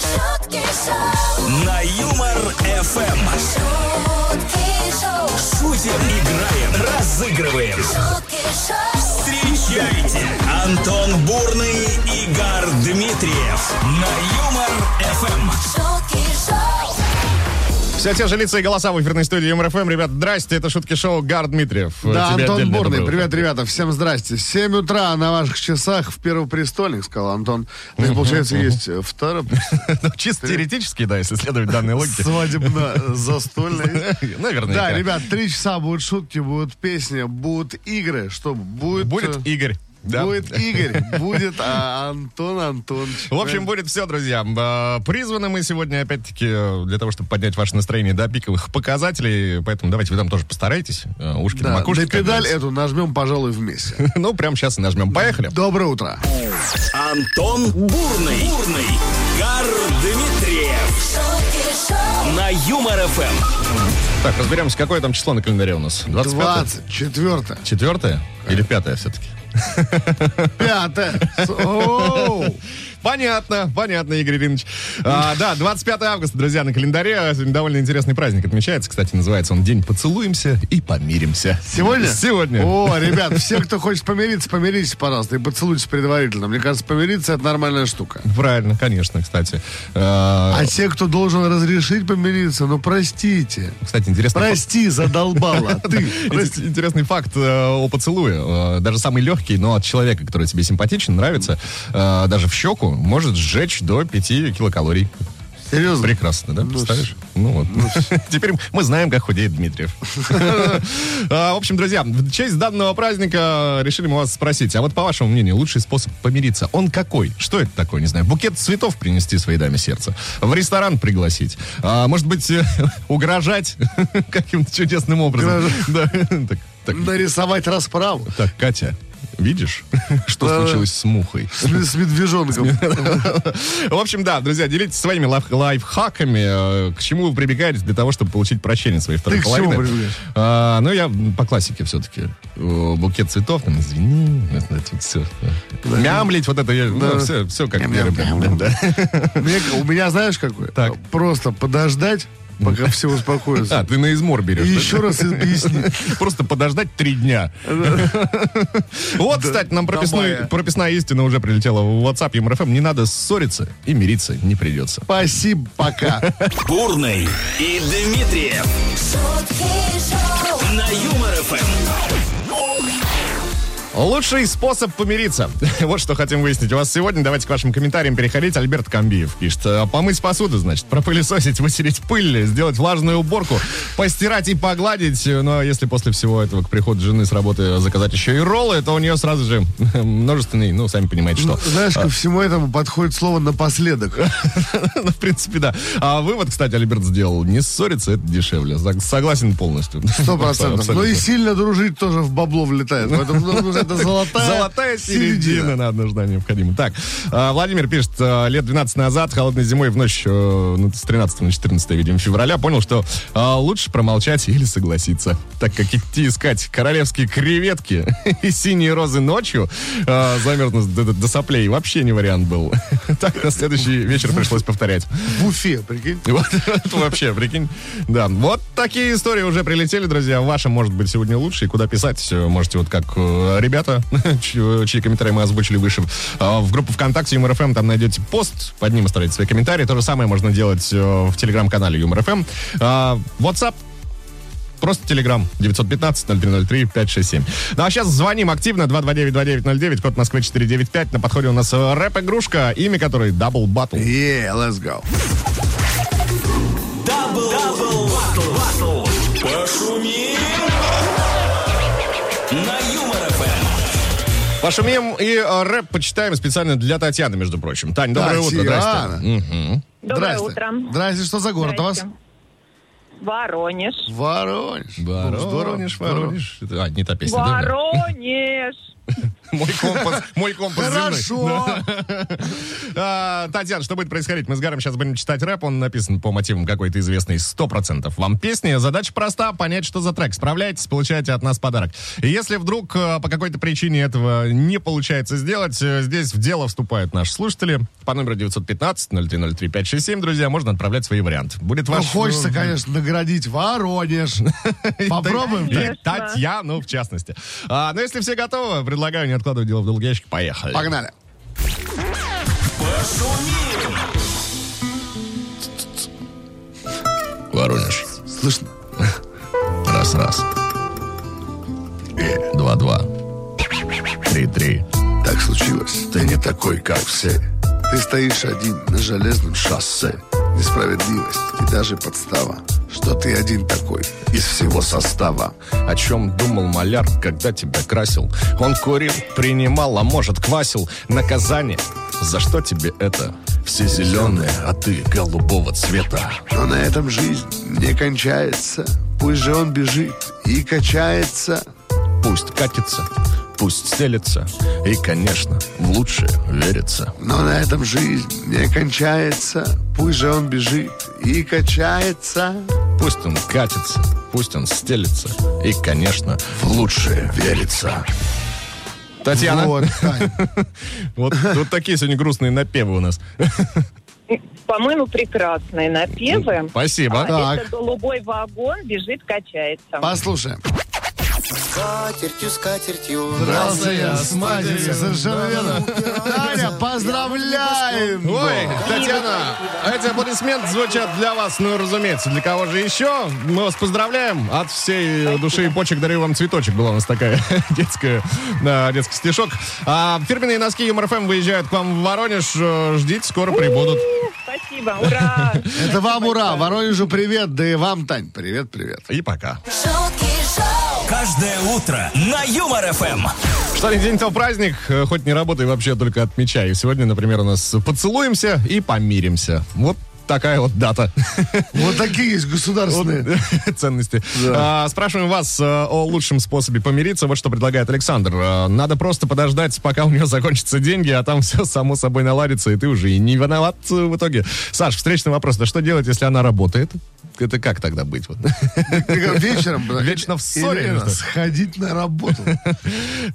шутки шоу, На Юмор ФМ. шутки шоу, Шутим, играем, разыгрываем. шутки шоу, Встречайте Антон Бурный, Игорь Дмитриев на Юмор ФМ. Все те же лица и голоса в эфирной студии Юмор ФМ. Ребят, здрасте, это шутки шоу Игорь Дмитриев. Да, Тебе Антон Бурный. Привет, ребята. Всем здрасте. 7 утра на ваших часах в Первопрестольной, сказал Антон. То есть, получается, есть второй Ну, чисто теоретически, да, если следовать данной логике. свадебно-застольный. Наверное. Да, ребят, три часа будут шутки, будут песни, будут игры. Что будет? Будет э, Игорь. Да. Будет Игорь, будет а, Антон Антонович. В общем, будет все, друзья. А, Призваны мы сегодня, опять-таки, э, для того, чтобы поднять ваше настроение до пиковых показателей. Поэтому давайте вы там тоже постарайтесь. Э, Ушки на да, макушке. на как педаль говорится. эту нажмем, пожалуй, вместе. Ну, прямо сейчас и нажмем. Поехали. Доброе утро. Антон Бурный, Бурный, Гар Дмитриев на Юмор ФМ. Так, разберемся, какое там число на календаре у нас. 25 24 Четвертое или пятое все-таки? Пятое. Понятно, понятно, Игорь Ильич. А, да, 25 августа, друзья, на календаре. Сегодня довольно интересный праздник отмечается. Кстати, называется он День поцелуемся и помиримся. Сегодня? Сегодня. О, ребят, все, кто хочет помириться, помиритесь, пожалуйста, и поцелуйтесь предварительно. Мне кажется, помириться это нормальная штука. Правильно, конечно, кстати. А, А те, кто должен разрешить помириться, ну простите. Кстати, интересный факт- Прости, задолбала. Ты. Интересный факт э, о поцелуе. Э, даже самый легкий, но от человека, который тебе симпатичен, нравится, э, даже в щеку, может сжечь до 5 килокалорий. Серьезно? Прекрасно, да? Представляешь? Ну вот. Теперь мы знаем, как худеет Дмитриев. А, В общем, друзья, в честь данного праздника решили мы вас спросить, а вот по вашему мнению, лучший способ помириться, он какой? Что это такое? Не знаю, букет цветов принести своей даме сердца, в ресторан пригласить, А, может быть, э, угрожать каким-то чудесным образом. Да, так, так, Нарисовать расправу. так, Катя, видишь, что Да. случилось с мухой? С, с медвежонком. В общем, да, друзья, делитесь своими лайф- лайфхаками, э, к чему вы прибегаете для того, чтобы получить прощение своей второй Ты к чему половины. А, ну, я по классике все-таки. Букет цветов, там, извини, это, все. Мямлить, вот это, я, ну, все, все как я люблю. Да. Мне- У меня знаешь какой? Так. Просто подождать, пока все успокоятся. А, ты на измор берешь. И да? еще раз объясни. Просто подождать три дня. Вот, кстати, нам прописная истина уже прилетела в WhatsApp МРФМ. Не надо ссориться и мириться не придется. Спасибо, пока. Бурный и Дмитриев на Юмор ФМ. Лучший способ помириться. Вот что хотим выяснить у вас сегодня. Давайте к вашим комментариям переходить. Альберт Камбиев пишет. «Э, Помыть посуду, значит, пропылесосить, вытереть пыль, сделать влажную уборку, постирать и погладить. Но если после всего этого к приходу жены с работы заказать еще и роллы, то у нее сразу же множественный, ну, сами понимаете, что. Знаешь, ко всему этому подходит слово напоследок. Ну, в принципе, да. А вывод, кстати, Альберт сделал. Не ссориться, это дешевле. Сог- Согласен полностью. Сто процентов. Но и сильно дружить тоже в бабло влетает. Поэтому ну, это золотая, Золотая середина надо нужна необходима. Так, а, Владимир пишет, а, лет 12 назад, холодной зимой в ночь э, ну, с 13 на 14, видимо, февраля, понял, что а, лучше промолчать или согласиться. Так как идти искать королевские креветки и синие розы ночью, замерзнуть до, до- соплей, вообще не вариант был. Так на следующий вечер пришлось повторять. В Уфе, прикинь. Вот, вообще, прикинь. Да, вот такие истории уже прилетели, друзья. Ваша может быть сегодня лучше. И куда писать? Можете вот как э, ребята, чьи, чьи комментарии мы озвучили выше. А, В группу ВКонтакте Юмор ФМ там найдете пост, под ним оставляйте свои комментарии. То же самое можно делать э, в телеграм-канале Юмор ФМ. А, WhatsApp Просто Телеграм 915-0303-567. Ну а сейчас звоним активно 229-2909, код Москвы 495. На подходе у нас э, рэп-игрушка, имя которой Double Battle. Yeah, let's go. Double, double, battle, battle. Пошумим. Пошумим и э, рэп почитаем специально для Татьяны, между прочим. Тань, доброе утро, Татьяна. здрасте. Мгм. Доброе Здрасте. утро. Здрасте, что за город у вас? Здрасте. Воронеж. Воронеж. Ну, Воронеж. Воронеж. А, не та песня, да? Мой компас, мой компас. Хорошо. А, Татьяна, что будет происходить? Мы с Гаром сейчас будем читать рэп, он написан по мотивам какой-то известной 100% вам песни. Задача проста, понять, что за трек. Справляйтесь, получаете от нас подарок. И если вдруг э, по какой-то причине этого не получается сделать, э, здесь в дело вступают наши слушатели. По номеру 915-0303-567, друзья, можно отправлять свои варианты. Будет Ну, ваш... хочется, конечно, наградить Воронеж. Попробуем. Татьяну, в частности. А, ну, если все готовы, предлагаю не откладывать дело в долгий ящик. Поехали. Погнали. Воронеж. Слышно? Раз-раз. Два-два. Три-три. Так случилось. Ты не такой, как все. Ты стоишь один на железном шоссе. Несправедливость даже подстава, что ты один такой из всего состава. О чем думал маляр, когда тебя красил? Он курил, принимал, а может квасил. Наказание. За что тебе это? Все зеленые, а ты голубого цвета. Но на этом жизнь не кончается. Пусть же он бежит и качается. Пусть катится, пусть стелется. И, конечно, в лучшее верится. Но на этом жизнь не кончается. Пусть же он бежит и качается. Пусть он катится, пусть он стелется. И, конечно, в лучшее верится. Татьяна, Вот, вот, вот такие сегодня грустные напевы у нас. По-моему, прекрасные напевы. Спасибо. А, Так. Это голубой вагон бежит, качается. Послушаем. Скатертью, скатертью. Здравствуй, я с матерью, совершенно верно. Поздравляем! Ой, Татьяна, эти аплодисменты звучат для вас, ну, разумеется, для кого же еще? Мы вас поздравляем. От всей души и почек дарю вам цветочек. Была у нас такая детская, да, детский стишок. А фирменные носки Юмор ФМ выезжают к вам в Воронеж. Э, Ждите, скоро прибудут. Спасибо, ура! Это вам ура! Воронежу привет, да и вам, Тань, привет-привет. И пока. Каждое утро на Юмор Что день то праздник, э, хоть не работай, вообще только отмечай. Сегодня, например, у нас поцелуемся и помиримся. Вот такая вот дата. Вот такие есть государственные. ценности. А, спрашиваем вас э, о лучшем способе помириться. Вот что предлагает Александр. А, надо просто подождать, пока у него закончатся деньги, а там все само собой наладится, и ты уже и не виноват э, в итоге. Саш, встречный вопрос. Да что делать, если она работает? Это как тогда быть? Вот. Вечером. бля, Вечно в ссоре или сходить на работу.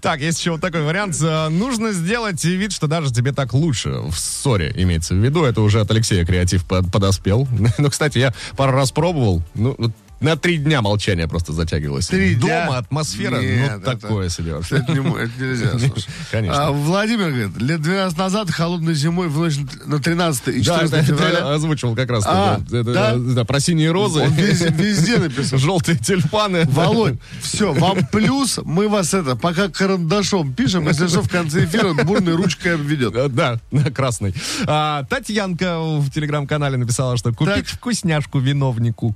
Так, есть еще вот такой вариант. Э, Нужно сделать вид, что даже тебе так лучше в ссоре, имеется в виду. Это уже от Алексея креатив под- подоспел. Ну, кстати, я пару раз пробовал. Ну, на три дня молчания просто затягивалось. Три Дома дня? атмосфера, Нет, ну, это- такое себе вообще. Это, не это нельзя, слушай. Конечно. А, Владимир говорит, лет 12 назад, холодной зимой, в ночь на 13 и Да, 14 это, это февраля. я озвучивал как раз. А, это, да? да, про синие розы. Он везде, везде написал. Желтые тюльпаны. Володь, все, вам плюс, мы вас это, пока карандашом пишем, если что, в конце эфира бурной ручкой обведет. Э, Да, да, красный. А, Татьянка в телеграм-канале написала, что купить Так. вкусняшку виновнику.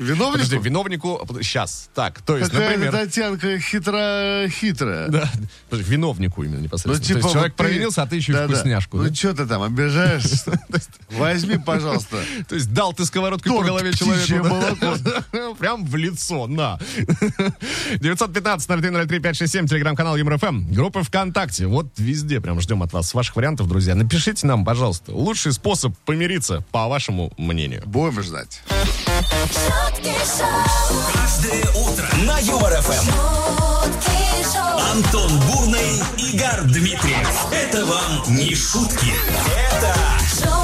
Виновник? Подожди, виновнику... Сейчас. Так, то есть, Какая например... Татьянка хитро-хитрая. Да, подожди, виновнику именно Ну, непосредственно. типа, то есть человек вот ты- провинился, а ты еще и Да-да. вкусняшку. Ну, да? что ты там, обижаешься? Возьми, пожалуйста. То есть дал ты сковородкой по голове человеку. да? Прям в лицо, на. 915-0303-567, телеграм-канал ЮморФМ. Группа ВКонтакте. Вот везде прям ждем от вас ваших вариантов, друзья. Напишите нам, пожалуйста, лучший способ помириться, по вашему мнению. Будем ждать. Шутки шоу, Каждое утро на Юмор ФМ. шутки шоу, Антон Бурный, Игорь Дмитриев. Это вам не шутки. Это шутки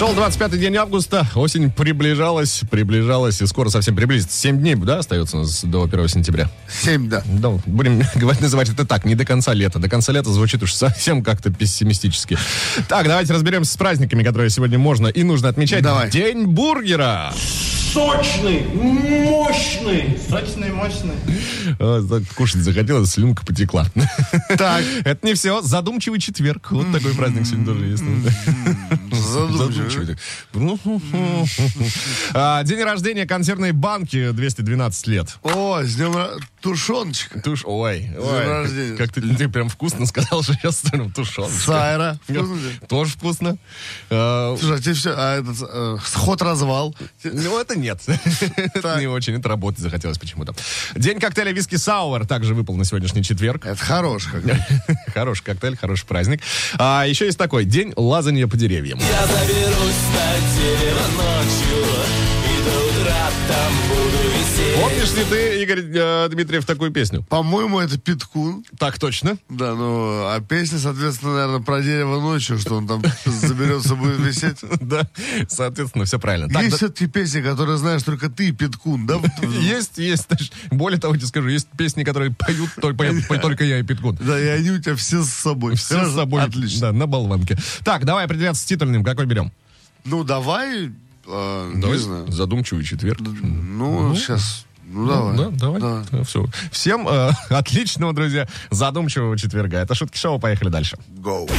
Шел 25 день августа, осень приближалась, приближалась и скоро совсем приблизится. 7 дней, да, остается у нас до 1 сентября? Семь, да. Да, будем говорить, называть это так, не до конца лета. До конца лета звучит уж совсем как-то пессимистически. Так, давайте разберемся с праздниками, которые сегодня можно и нужно отмечать. Давай. День бургера. Сочный, мощный. Сочный, мощный. А, так Кушать захотелось, слюнка потекла. Так. Это не все. Задумчивый четверг. Вот такой праздник сегодня тоже есть. Задумчивый. А, День рождения консервной банки 212 лет. О, с днем тушеночка. Туш, ой, ой, как ты, ты прям вкусно сказал, что сейчас тушеночка. Сайра. Тоже вкусно. А, Слушай, а тебе все, а этот э, сход-развал. Ну, это нет. Это не очень. Это работать захотелось почему-то. День коктейля виски Сауэр также выпал на сегодняшний четверг. Это хорош как. Хороший коктейль, хороший праздник. А еще есть такой день лазания по деревьям. Я заберусь на дерево ночью И до утра там буду Помнишь ли ты, Игорь э, Дмитриев, такую песню? По-моему, это Питкун. Так точно. Да, ну, а песня, соответственно, наверное, про дерево ночью, что он там заберется, будет висеть. Да, соответственно, все правильно. Есть все-таки песни, которые знаешь только ты и Питкун, да? Есть, есть. Более того, тебе скажу, есть песни, которые поют только, я и Питкун. Да, и они у тебя все с собой. Все с собой. Отлично. Да, на болванке. Так, давай определяться с титульным. Какой берем? Ну, давай, э, не Давай знаю. Задумчивый четверг. Ну, сейчас, ну, давай. Да, давай. все. Всем э, отличного, друзья, задумчивого четверга. Это Шутки Шоу. Поехали дальше. Go.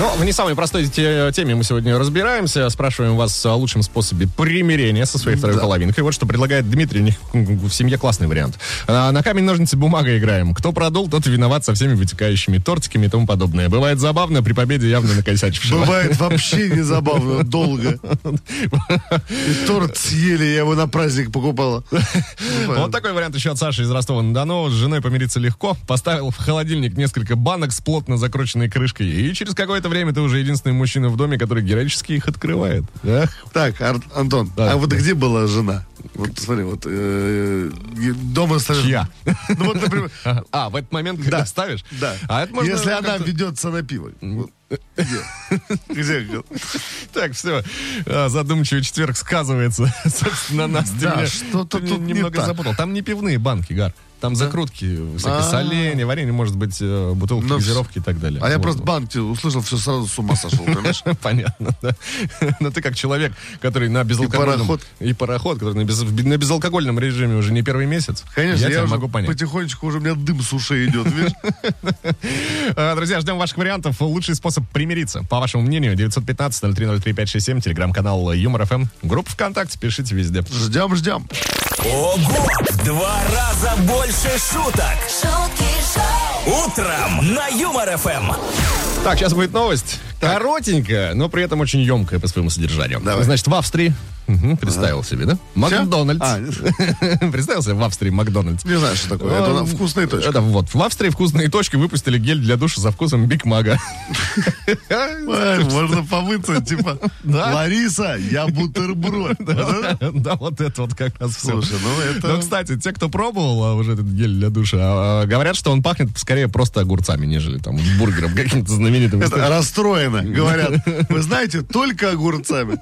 Ну, в не самой простой те- теме мы сегодня разбираемся. Спрашиваем вас о лучшем способе примирения со своей второй половинкой. Вот что предлагает Дмитрий. У них в семье классный вариант. А, На камень, ножницы, бумага играем. Кто продул, тот виноват со всеми вытекающими тортиками и тому подобное. Бывает забавно, при победе явно накосячившего. Бывает вообще не забавно, долго. И торт съели, я его на праздник покупала. Вот такой вариант еще от Саши из Ростова-на-Дону. С женой помириться легко. Поставил в холодильник несколько банок с плотно закрученной крышкой. И через какое-то время ты уже единственный мужчина в доме, который героически их открывает. Эх, Так, Ар- Антон, Да. а вот где была жена? Вот смотри, вот э, дома ставишь... Чья? Ну вот, например. А, в этот момент, когда Да. ставишь? да. А это можно Если она ведется на пиво. Вот. Где? Где? Так, все. Задумчивый четверг сказывается, собственно, на нас. Да, что-то тут немного запутал. Там не пивные банки, Гар. Там закрутки, всякие А. соленья, варенье, может быть, э, бутылки Ну, газировки и так далее. А я Вот. просто банк услышал, все сразу с ума сошел, понимаешь? Понятно, да. Но ты как человек, который на безалкогольном... пароход. И пароход, который на, без- на безалкогольном режиме уже не первый месяц. Конечно, я, я, тебя уже могу понять. потихонечку уже у меня дым с ушей идет, видишь? А, Друзья, ждем ваших вариантов. Лучший способ примириться. По вашему мнению, 915-0303-567, телеграм-канал Юмор ФМ. Группа ВКонтакте, пишите везде. Ждем, ждем. Ого! В два раза больше шуток шутки шоу, Утром на Юмор ФМ Так, сейчас будет новость. Коротенькая, но при этом очень емкая по своему содержанию. Давай. Значит, в Австрии, Мгм, представил себе, да? Макдональдс. А, Представил себе в Австрии Макдональдс. не знаю, что такое. Это А, вкусные точки. Это вот. В Австрии вкусные точки выпустили гель для душа со вкусом Биг Мага. Можно помыться, типа. Лариса, я бутерброд. Это? Да, вот это вот как раз все. Слушай, ну это- Но, кстати, те, кто пробовал а, уже этот гель для душа, а, говорят, что он пахнет скорее просто огурцами, нежели там бургером каким-то знаменитым. Это расстроено, говорят. Вы знаете, только огурцами.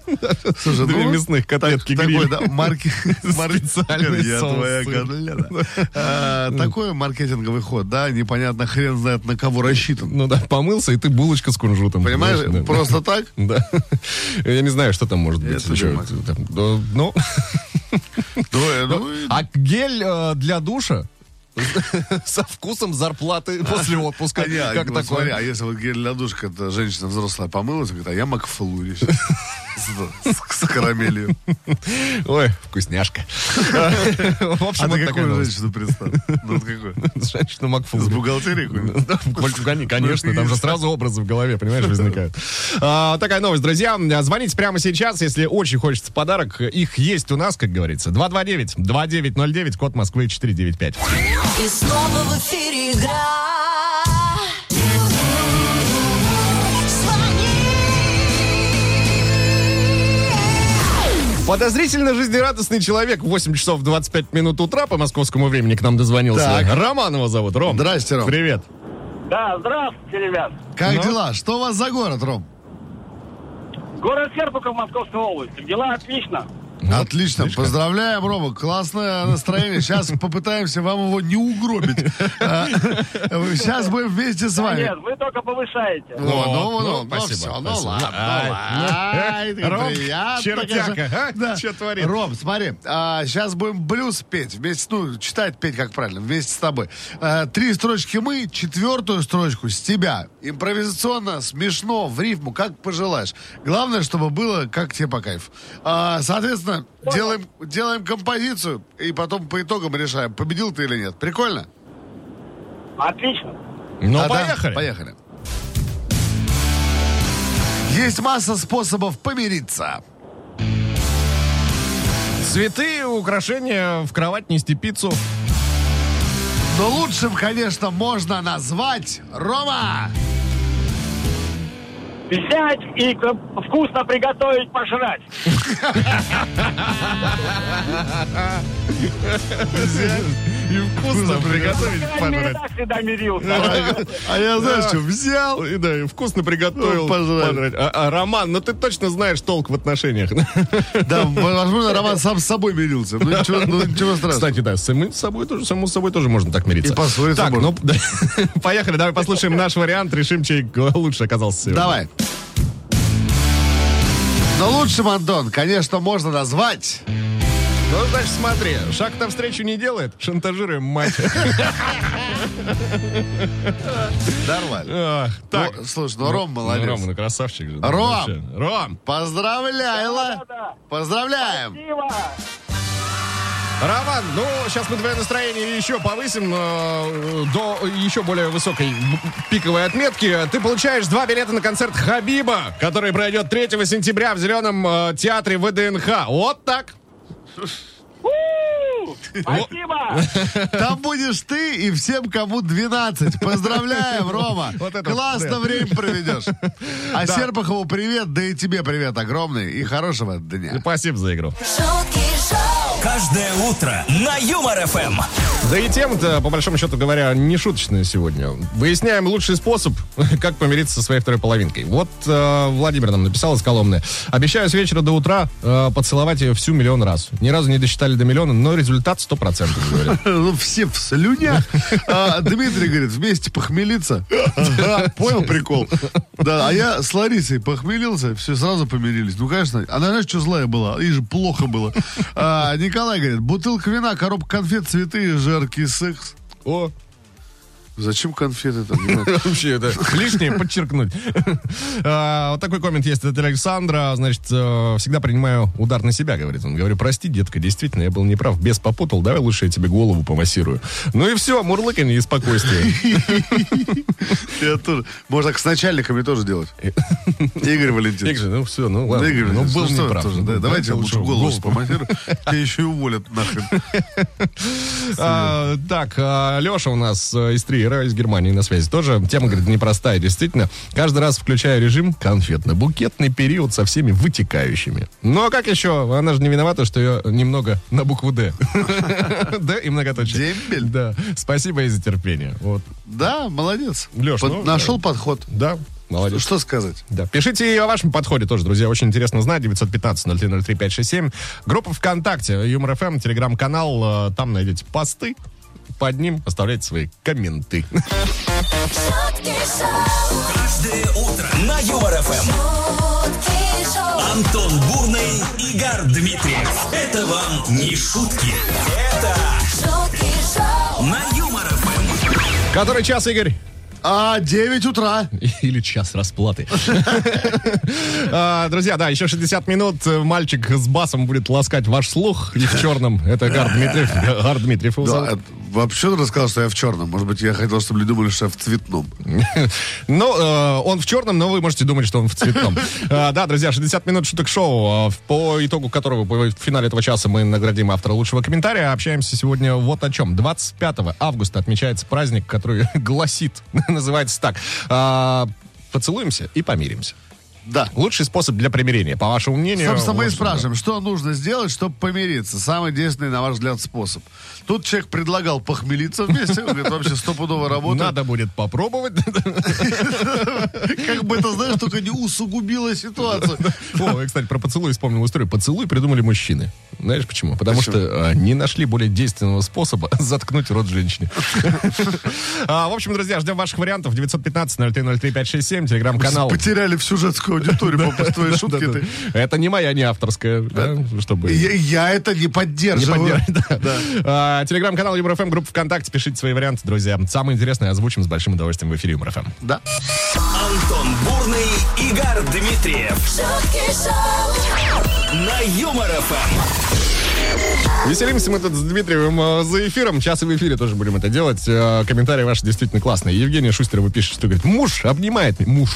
Слушай, Две ну, мясных котлетки так- гриль. Такой, да, марки... Я твоя котлета. А, Такой маркетинговый ход, да, непонятно, хрен знает, на кого рассчитан. Ну да, помылся, и ты булочка с кунжутом. Понимаешь, просто так? Да. Я не знаю, что там может быть. Ну, Ну, ну, а гель э, для душа со вкусом зарплаты после отпуска. А Как вот смотри, а такое? если вот гель для душка, это женщина взрослая помылась, говорит, а я Макфлури. С, с карамелью. Ой, вкусняшка. В А ты такая какую женщину представь? Ну, какую? Женщина С Макфул. бухгалтерией Конечно, там же сразу образы в голове, понимаешь, возникают. А, Такая новость, друзья. Звоните прямо сейчас, если очень хочется подарок. Их есть у нас, как говорится. 229-2909, код Москвы 495. И снова в эфире игра. Подозрительно жизнерадостный человек. 8 часов 25 минут утра по московскому времени к нам дозвонился. Так. Роман его зовут. Ром. Здрасте, Ром. Привет. Да, здравствуйте, ребят. Как Ну? дела? Что у вас за город, Ром? Город Серпухов, Московской области. Дела отлично. Отлично. Поздравляем, Рома. Классное настроение. Сейчас попытаемся вам его не угробить. А, Сейчас будем вместе с вами. Нет, вы только повышаете. О, ну, ну, ну, ну, спасибо, ну, ладно, Ром, чертяка, а? Чё творит? Ром, смотри, сейчас будем блюз петь вместе, ну, читать, петь, как правильно, вместе с тобой. А, Три строчки мы, четвертую строчку с тебя. Импровизационно, смешно, в рифму, как пожелаешь. Главное, чтобы было как тебе по кайфу. А, Соответственно, делаем, делаем композицию, и потом по итогам решаем, победил ты или нет. Прикольно? Отлично. Ну, А, да? поехали. Поехали. Есть масса способов помириться. Цветы, украшения, в кровать нести пиццу. Но лучшим, конечно, можно назвать Рома. Взять и к- вкусно приготовить, пожрать. И вкусно приготовить, пожрать. всегда мирился. А я знаешь, что взял? И да, и вкусно приготовил. Ну, пожрать. А, а, Роман, ну ты точно знаешь толк в отношениях. Да, возможно, Роман сам с собой мирился. Ну ничего, ну, страшного. Кстати, да, с собой тоже, самому собой тоже можно так мириться. И поссориться Так, ну, поехали, давай послушаем наш вариант, решим, чей лучше оказался. Давай. Но лучшим, Антон, конечно, можно назвать... Ну, значит, смотри, шаг навстречу не делает, шантажируем мать. Нормально. Так. Ну, слушай, ну Ром молодец. Ром, ну красавчик же. Ром! Ром! Поздравляем! Да-да-да. Поздравляем! Роман, ну, сейчас мы твое настроение еще повысим э, до еще более высокой пиковой отметки. Ты получаешь два билета на концерт Хабиба, который пройдет 3 сентября в Зеленом э, театре ВДНХ. Вот так. Спасибо. Там будешь ты и всем, кому 12. Поздравляем, Рома. Вот это Классно да. время проведешь. А Серпахову привет, да и тебе привет огромный. И хорошего дня. Спасибо за игру. шутки шоу, Каждое утро на Юмор ФМ. Да и тема-то, по большому счету говоря, не шуточная сегодня. Выясняем лучший способ, как помириться со своей второй половинкой. Вот э, Владимир нам написал из Коломны. Обещаю с вечера до утра э, поцеловать ее всю миллион раз. Ни разу не досчитали до миллиона, но результат 100%, говорит. Ну, все в слюнях. А, Дмитрий говорит, вместе похмелиться. Понял прикол? Да, а я с Ларисой похмелился, все, сразу помирились. Ну, конечно, она, знаешь, что злая была? Ей же плохо было. А, Николай говорит, бутылка вина, коробка конфет, цветы, жаркий секс. О, Зачем конфеты там? Вообще, это лишнее подчеркнуть. А, вот такой коммент есть от Александра. Значит, э, всегда принимаю удар на себя, говорит он. Говорю, прости, детка, действительно, я был неправ. Без попутал, давай лучше я тебе голову помассирую. Ну и все, мурлыканье и спокойствие. Я тоже. Можно с начальниками тоже делать. Игорь Валентинович. Игорь, ну все, ну ладно. Игорь, ну был ну неправ. Ну, давайте лучше голову помассирую. Тебя еще и уволят нахрен. А, так, а, Леша у нас э, из 3 Ира из Германии на связи. Тоже тема, говорит, непростая, действительно. Каждый раз включаю режим конфетно-букетный период со всеми вытекающими. Но как еще? Она же не виновата, что ее немного на букву «Д». «Д» и многоточие. Дембель? Да. Спасибо и за терпение. Вот. Да, молодец. Леш, Под, ну, нашел подход. Да, Молодец. Что сказать? Да. Пишите и о вашем подходе тоже, друзья. Очень интересно знать. 915-0303-567. Группа ВКонтакте, Юмор ФМ, телеграм-канал. Э, там найдете посты под ним оставляйте свои комменты. Каждое утро на Антон Бурный, Игорь Дмитриев. Это вам не шутки. Это шутки шоу, на Юмор ФМ. Который час, Игорь? А, 9 утра. Или час расплаты. А, Друзья, да, еще 60 минут. Мальчик с басом будет ласкать ваш слух. И в черном. Это Гар Дмитриев. Гар Дмитриев вообще он рассказал, что я в черном. Может быть, я хотел, чтобы люди думали, что я в цветном. Ну, э, он в черном, но вы можете думать, что он в цветном. А, Да, друзья, 60 минут шуток шоу, а, по итогу которого в финале этого часа мы наградим автора лучшего комментария. Общаемся сегодня вот о чем. 25 августа отмечается праздник, который гласит, называется так. а, Поцелуемся и помиримся. Да. Лучший способ для примирения, по вашему мнению. Собственно, мы и спрашиваем, что нужно сделать, чтобы помириться? Самый действенный, на ваш взгляд, способ. Тут человек предлагал похмелиться вместе. Говорит, вообще стопудово работает. Надо будет попробовать. Как бы это, знаешь, только не усугубило ситуацию. О, я, кстати, про поцелуй вспомнил историю. Поцелуй придумали мужчины. Знаешь почему? Потому что а, не нашли более действенного способа заткнуть рот женщине. А, В общем, друзья, ждем ваших вариантов. 915-0303-567, телеграм-канал. Потеряли всю женскую аудиторию по твоей этой. Это не моя, не авторская. да, Чтобы... Я, это не поддерживаю. А, Телеграм-канал ЮморФМ, группа ВКонтакте. Пишите свои варианты, друзья. Самое интересное озвучим с большим удовольствием в эфире ЮморФМ. Да. Антон Бурный, Игорь Дмитриев. шутки На Юмор ФМ. Веселимся мы тут с Дмитриевым э, за эфиром. Сейчас и в эфире тоже будем это делать. Э, Комментарии ваши действительно классные. Евгения Шустерова пишет, что говорит, муж обнимает меня. Муж.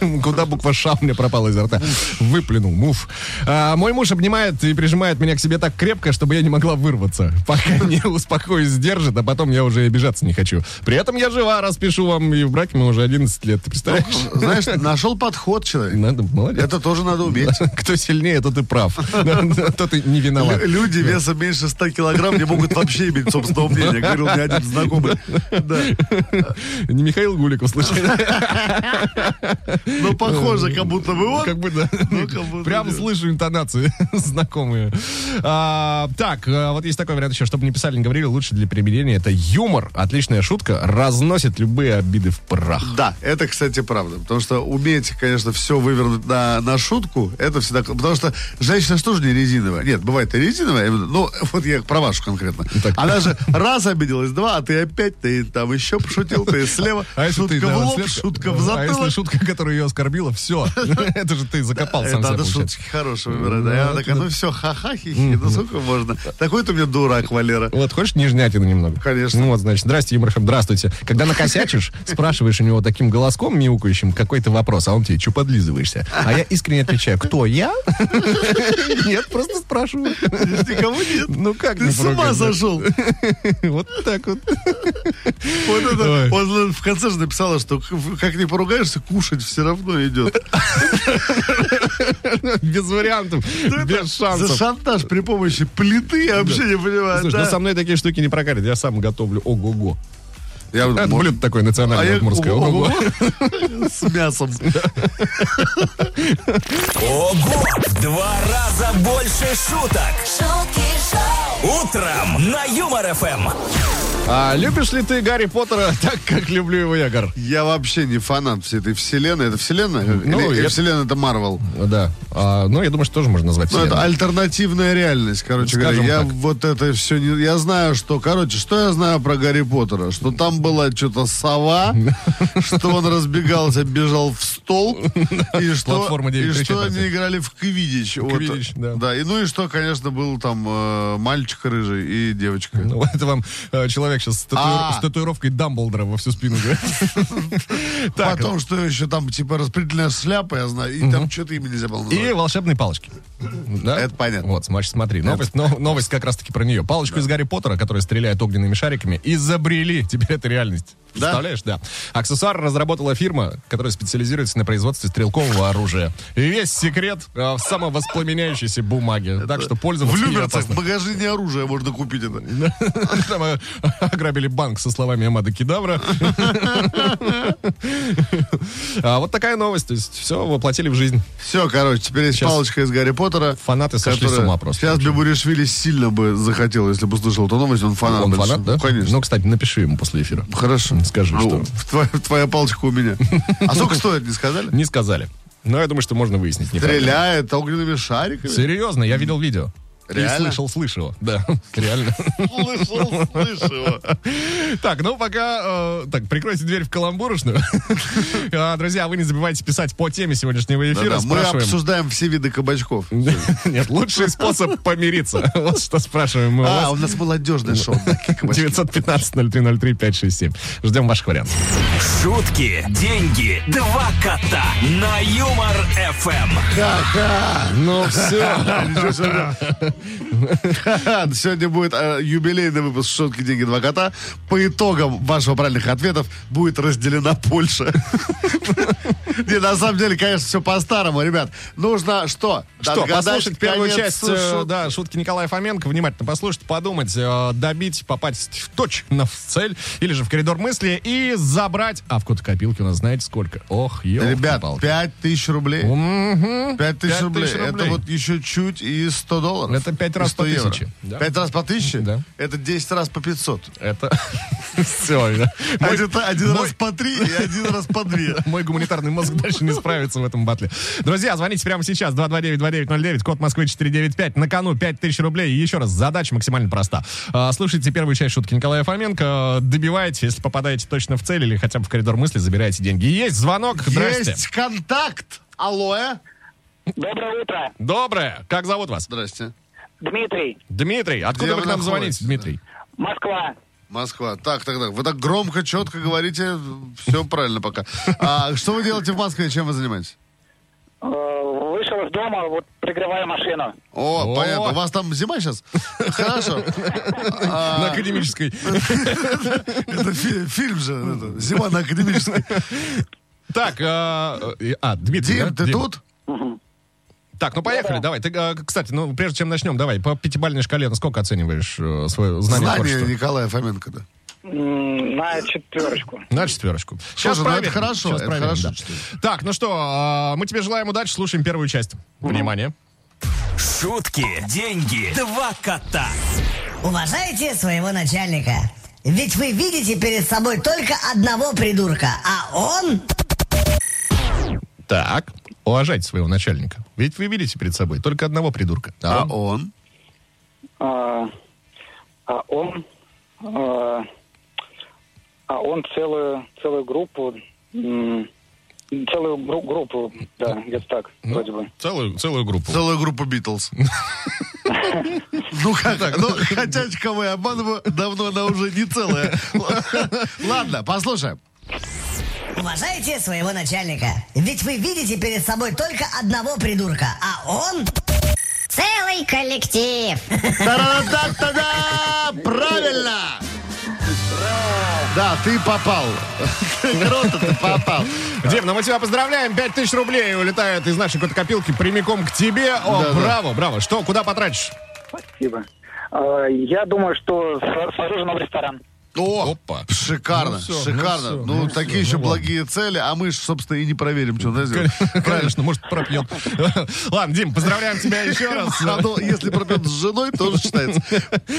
Куда буква ша меня пропала изо рта. Выплюнул. Муж. А, Мой муж обнимает и прижимает меня к себе так крепко, чтобы я не могла вырваться. Пока не успокоюсь, сдержит, а потом я уже обижаться не хочу. При этом я жива, раз пишу вам, и в браке мы уже 11 лет. Ты представляешь? Знаешь, нашел подход человек. Надо, молодец. Это тоже надо уметь. Кто сильнее, тот и прав. Тот и не виноват. Лю- Люди весом меньше 100 килограмм не могут вообще иметь собственного мнения, говорил мне один знакомый. Да. Не Михаил Гуликов, случайно. Но похоже, как будто бы он. Как бы, да. Ну, как будто Прям нет. слышу интонации знакомые. А, так, а, вот есть такой вариант еще, чтобы не писали, не говорили, лучше для применения это юмор. Отличная шутка разносит любые обиды в прах. Да, это, кстати, правда. Потому что уметь, конечно, все вывернуть на, на шутку, это всегда... Потому что женщина же тоже не резиновая. Нет, бывает и резиновая. Ну, вот я про вашу конкретно. Так. Она же раз обиделась, два, а ты опять, ты там еще пошутил, ты слева, А если шутка ты, в лоб, след- шутка в А если затылок. шутка, которая ее оскорбила, все. Это же ты закопал сам надо шутки хорошие выбирать. Да, она Ну, такая, это ну все, ха-ха, хихи, ну сколько можно. Такой ты мне дурак, Валера. Вот, хочешь нежнятину немного? Конечно. Ну вот, значит, здрасте, Юмор ФМ, здравствуйте. Когда накосячишь, спрашиваешь у него таким голоском мяукающим какой-то вопрос, а он тебе, что подлизываешься? А я искренне отвечаю, кто, я? Нет, просто спрашиваю. Здесь никого нет. Ну как Ты не с ума сошел. Вот так вот. Вот это, он в конце же написала, что как не поругаешься, кушать все равно идет. Без вариантов, без За шансов. шантаж при помощи плиты я вообще не понимаю. Слушай, ну со мной такие штуки не прокатят, я сам готовлю ого-го. Я Это может, блюдо такое а национальное я удмуртское. Ого-го. с мясом. Ого! В Два раза больше шуток. шутки шоу, Утром на Юмор ФМ. А любишь ли ты Гарри Поттера так, как люблю его я, Гар? Я вообще не фанат всей этой вселенной. Это вселенная? Ну, Или, я- вселенная это Марвел? Да. А, ну, я думаю, что тоже можно назвать Ну, это альтернативная реальность, короче Скажем говоря. Я так. вот это все не... Я знаю, что... Короче, что я знаю про Гарри Поттера? Что там была что-то сова, что он разбегался, бежал в стол, и что, Платформа и 934, что они играли в квидич. Вот. Квиддич, да. И ну и что, конечно, был там э, мальчик рыжий и девочка. Ну, это вам э, человек сейчас с, татуир- А. с татуировкой Дамблдора во всю спину говорит. Потом, что еще там, типа, распределенная шляпа, я знаю, и там что-то имя нельзя было И волшебные палочки. Это понятно. Вот, смотри, смотри. Новость, но- новость как раз-таки про нее. Палочку из Гарри Поттера, которая стреляет огненными шариками, изобрели. Теперь это реальность. Да? Представляешь, да. Аксессуар разработала фирма, которая специализируется на производстве стрелкового оружия. И весь секрет э, в самовоспламеняющейся бумаге. Так что В пользоваться не Люберцах в магазине оружия можно купить это. Там э, ограбили банк со словами Амада Кедавра. А Вот такая новость. То есть все воплотили в жизнь. Все, короче, теперь есть палочка из Гарри Поттера. Фанаты сошли с ума просто. Сейчас Бебуришвили сильно бы захотел, если бы услышал эту новость. Он фанат. Он фанат, да? Конечно. Ну, кстати, напиши ему после эфира. Хорошо. Скажи, Ну, что... Твоя, твоя палочка у меня. А сколько стоит, не сказали? Не сказали. Но я думаю, что можно выяснить. Стреляет огненными шариками. Серьезно, я видел видео. Реально? И слышал, слышал. Да, реально. Слышал, слышал. Так, ну пока... э, так, прикройте дверь в каламбурочную. А, Друзья, вы не забывайте писать по теме сегодняшнего эфира. Да-да, Мы Спрашиваем... обсуждаем все виды кабачков. Нет, лучший способ помириться. Вот что спрашиваем мы у А, у вас. нас молодежное шоу. такие кабачки. 915-0303-567. Ждем ваших вариантов. Шутки, деньги, два кота на Юмор ФМ. Ну все. Сегодня будет э, юбилейный выпуск «Шутки, деньги, два кота». По итогам вашего правильных ответов будет разделена Польша. Не, на самом деле, конечно, все по-старому, ребят. Нужно что? Что, послушать первую часть, э, шут- да, шутки Николая Фоменко, внимательно послушать, подумать, э, добить, попасть в точно в цель, или же в коридор мысли и забрать, а в копилки у нас знаете сколько? Ох, Ребят, елки-палки. 5 тысяч рублей. 5 тысяч Пять рублей. Это вот еще чуть и 100 долларов. Это пять И раз 100 по евро. тысяче, да. Пять раз по тысяче? Да. Это 10 раз по 500. Это все. Один, раз по 3 и один раз по 2. Мой гуманитарный мозг дальше не справится в этом батле. Друзья, звоните прямо сейчас. 229-2909, код Москвы 495. На кону 5000 рублей. И еще раз, задача максимально проста. А, Слушайте первую часть шутки Николая Фоменко. Добивайте, если попадаете точно в цель или хотя бы в коридор мысли, забираете деньги. Есть звонок. Здрасте. Есть контакт. Алло. Доброе утро. Доброе. Как зовут вас? Здрасте. Дмитрий, Дмитрий, откуда Где вы к нам находитесь? звоните, Дмитрий? Москва. Москва. Так, так, так. Вы так громко, четко говорите. Все правильно пока. А что вы делаете в Москве? Чем вы занимаетесь? Э, Вышел из дома, вот пригреваю машину. О, О. понятно. У вас там зима сейчас? Хорошо. На академической. Это фи- фильм же. Зима на академической. Так, а, а, Дмитрий, Дим, ты тут? Так, ну поехали, давай. Ты, а, кстати, ну прежде чем начнем, давай, по пятибалльной шкале, насколько оцениваешь э, свое знание Знание творчества? Николая Фоменко, да. На четверочку. На четверочку. Сейчас Слушай, ну это хорошо, Сейчас это проверим, хорошо, да. Так, ну что, а, мы тебе желаем удачи, слушаем первую часть. Внимание. Шутки, деньги, два кота. Уважайте своего начальника. Ведь вы видите перед собой только одного придурка, а он... Так, уважайте своего начальника. Ведь вы видите перед собой только одного придурка. А он- он? А, а он... а, а он целую, целую группу... Целую гру- группу, да, где-то так, Ну, вроде бы. Целую, целую группу. Целую группу Битлз. Ну как, ну хотя кого я обманываю, давно она уже не целая. Ладно, послушаем. Уважайте своего начальника. Ведь вы видите перед собой только одного придурка, а он... Целый коллектив. Та-да-да-да-да! Правильно! Да, ты попал. Круто ты попал. Дим, ну мы тебя поздравляем. 5000 рублей улетает из нашей какой-то копилки прямиком к тебе. О, Да-да. браво, браво. Что, куда потратишь? Спасибо. А, Я думаю, что схожу в ресторан. О, Опа. шикарно, Ну всё, шикарно. ну Ну, всё, ну такие всё, еще ну ладно. благие цели, а мы собственно, и не проверим, что он да, сделал. Конечно, может, пропьет. Ладно, Дим, поздравляем тебя еще раз. А если пропьет с женой, тоже считается.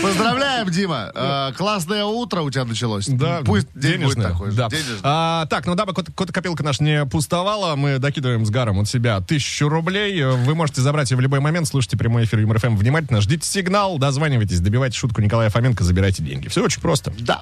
Поздравляем, Дима. Э, Классное утро у тебя началось. Да, Пусть день будет такой же. да. А, так, ну дабы копилка наша не пустовала, мы докидываем с гаром от себя тысячу рублей. Вы можете забрать ее в любой момент. Слушайте прямой эфир Юмор ФМ внимательно. Ждите сигнал, дозванивайтесь, добивайте шутку Николая Фоменко, забирайте деньги. Все очень просто. Да.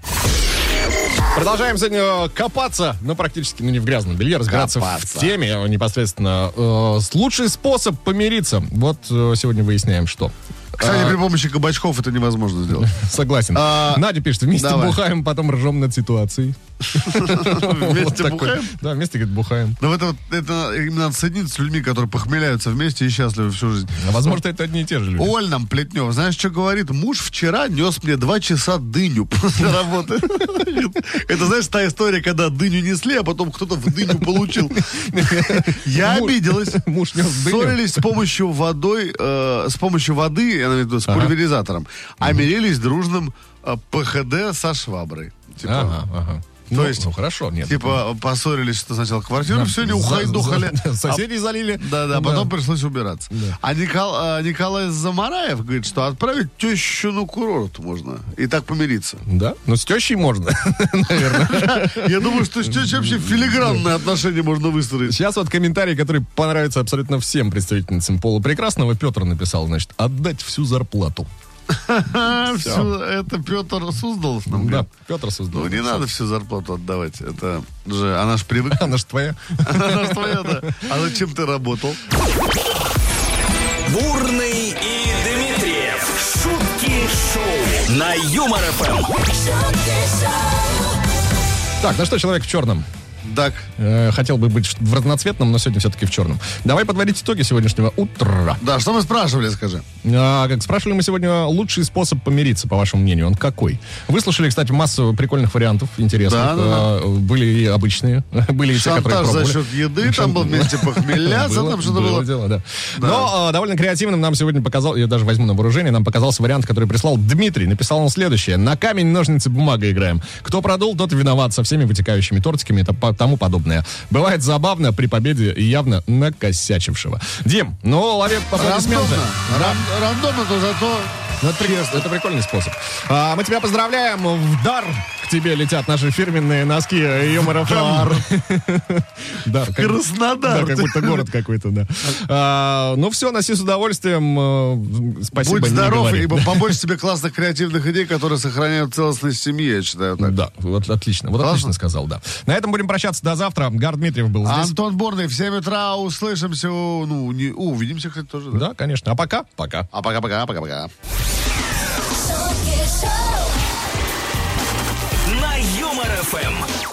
Продолжаем сегодня копаться, ну, практически, ну, не в грязном белье, разбираться Копаться. в теме э, непосредственно. Э, лучший способ помириться. Вот э, сегодня выясняем, что. Кстати, А, при помощи кабачков это невозможно сделать. Согласен. А, Надя пишет, вместе давай. бухаем, потом ржем над ситуацией. Вместе бухаем? Да, вместе, говорит, бухаем. Но это, вот- это именно надо соединиться с людьми, которые похмеляются вместе и счастливы всю жизнь. А возможно, это одни и те же люди. Оль нам Плетнев, знаешь, что говорит? Муж вчера нес мне два часа дыню после работы. Это, знаешь, та история, когда дыню несли, а потом кто-то в дыню получил. Я обиделась. Муж нес дыню. Ссорились с помощью водой, э, с помощью воды, я имею в виду, с пульверизатором, а мирились дружным э, ПХД со шваброй. Типа, Ага, ага. То Ну, есть, ну, хорошо, нет. Типа поссорились, что сначала квартиру, Да, все не за- ухайдухали. за- Соседей залили. Да, да, потом пришлось убираться. Да. А, Никол- а Николай Замараев говорит, что отправить тещу на курорт можно. И так помириться. Да, ну с тещей можно, наверное. Я думаю, что с тещей вообще филигранные отношения можно выстроить. Сейчас вот комментарий, который понравится абсолютно всем представительницам Пола Прекрасного. Петр написал, значит, отдать всю зарплату. Всё, это Петр Суздалов нам Да. Петр создал. Ну, не надо всю зарплату отдавать. Это же, она ж привык. Она же твоя. Она ж твоя, да. А зачем ты работал? Бурный и Дмитриев. Шутки шоу на Юмор ФМ. Так, ну что, человек в черном. Так, Э, хотел бы быть в разноцветном, но сегодня все-таки в черном. Давай подводить итоги сегодняшнего утра. да, что мы спрашивали, скажи? А, как спрашивали мы сегодня, лучший способ помириться, по вашему мнению, он какой? Выслушали, кстати, массу прикольных вариантов, интересных. Да, да, да. А, Были и обычные, были и те, которые Шантаж за пробовали. счет еды, там был вместе похмеляться, там что-то было. дело, да. Но а, довольно креативным нам сегодня показал, я даже возьму на вооружение, нам показался вариант, который прислал Дмитрий. Написал он следующее. На камень, ножницы, бумага играем. Кто продул, тот виноват со всеми вытекающими тортиками и по- тому подобное. Бывает забавно при победе явно накосячившего. Дим, ну лови аплодисменты. Рандомно. Ран- Рандомно, то зато это, это прикольный способ. А, мы тебя поздравляем. В дар тебе летят наши фирменные носки Юмор ФМ. Да, как- Краснодар. Да, как будто город какой-то, да. А, Ну все, носи с удовольствием. э, Спасибо, Будь здоров, говори. ибо побольше тебе классных креативных идей, которые сохраняют целостность семьи, я считаю. так. Да, вот отлично. Вот отлично сказал, да. На этом будем прощаться до завтра. Гар Дмитриев был здесь. Антон Бурный, в 7 утра услышимся, ну, не, увидимся, кстати, тоже. Да. Да, конечно. А пока, пока. А пока-пока, пока-пока. Юмор ФМ.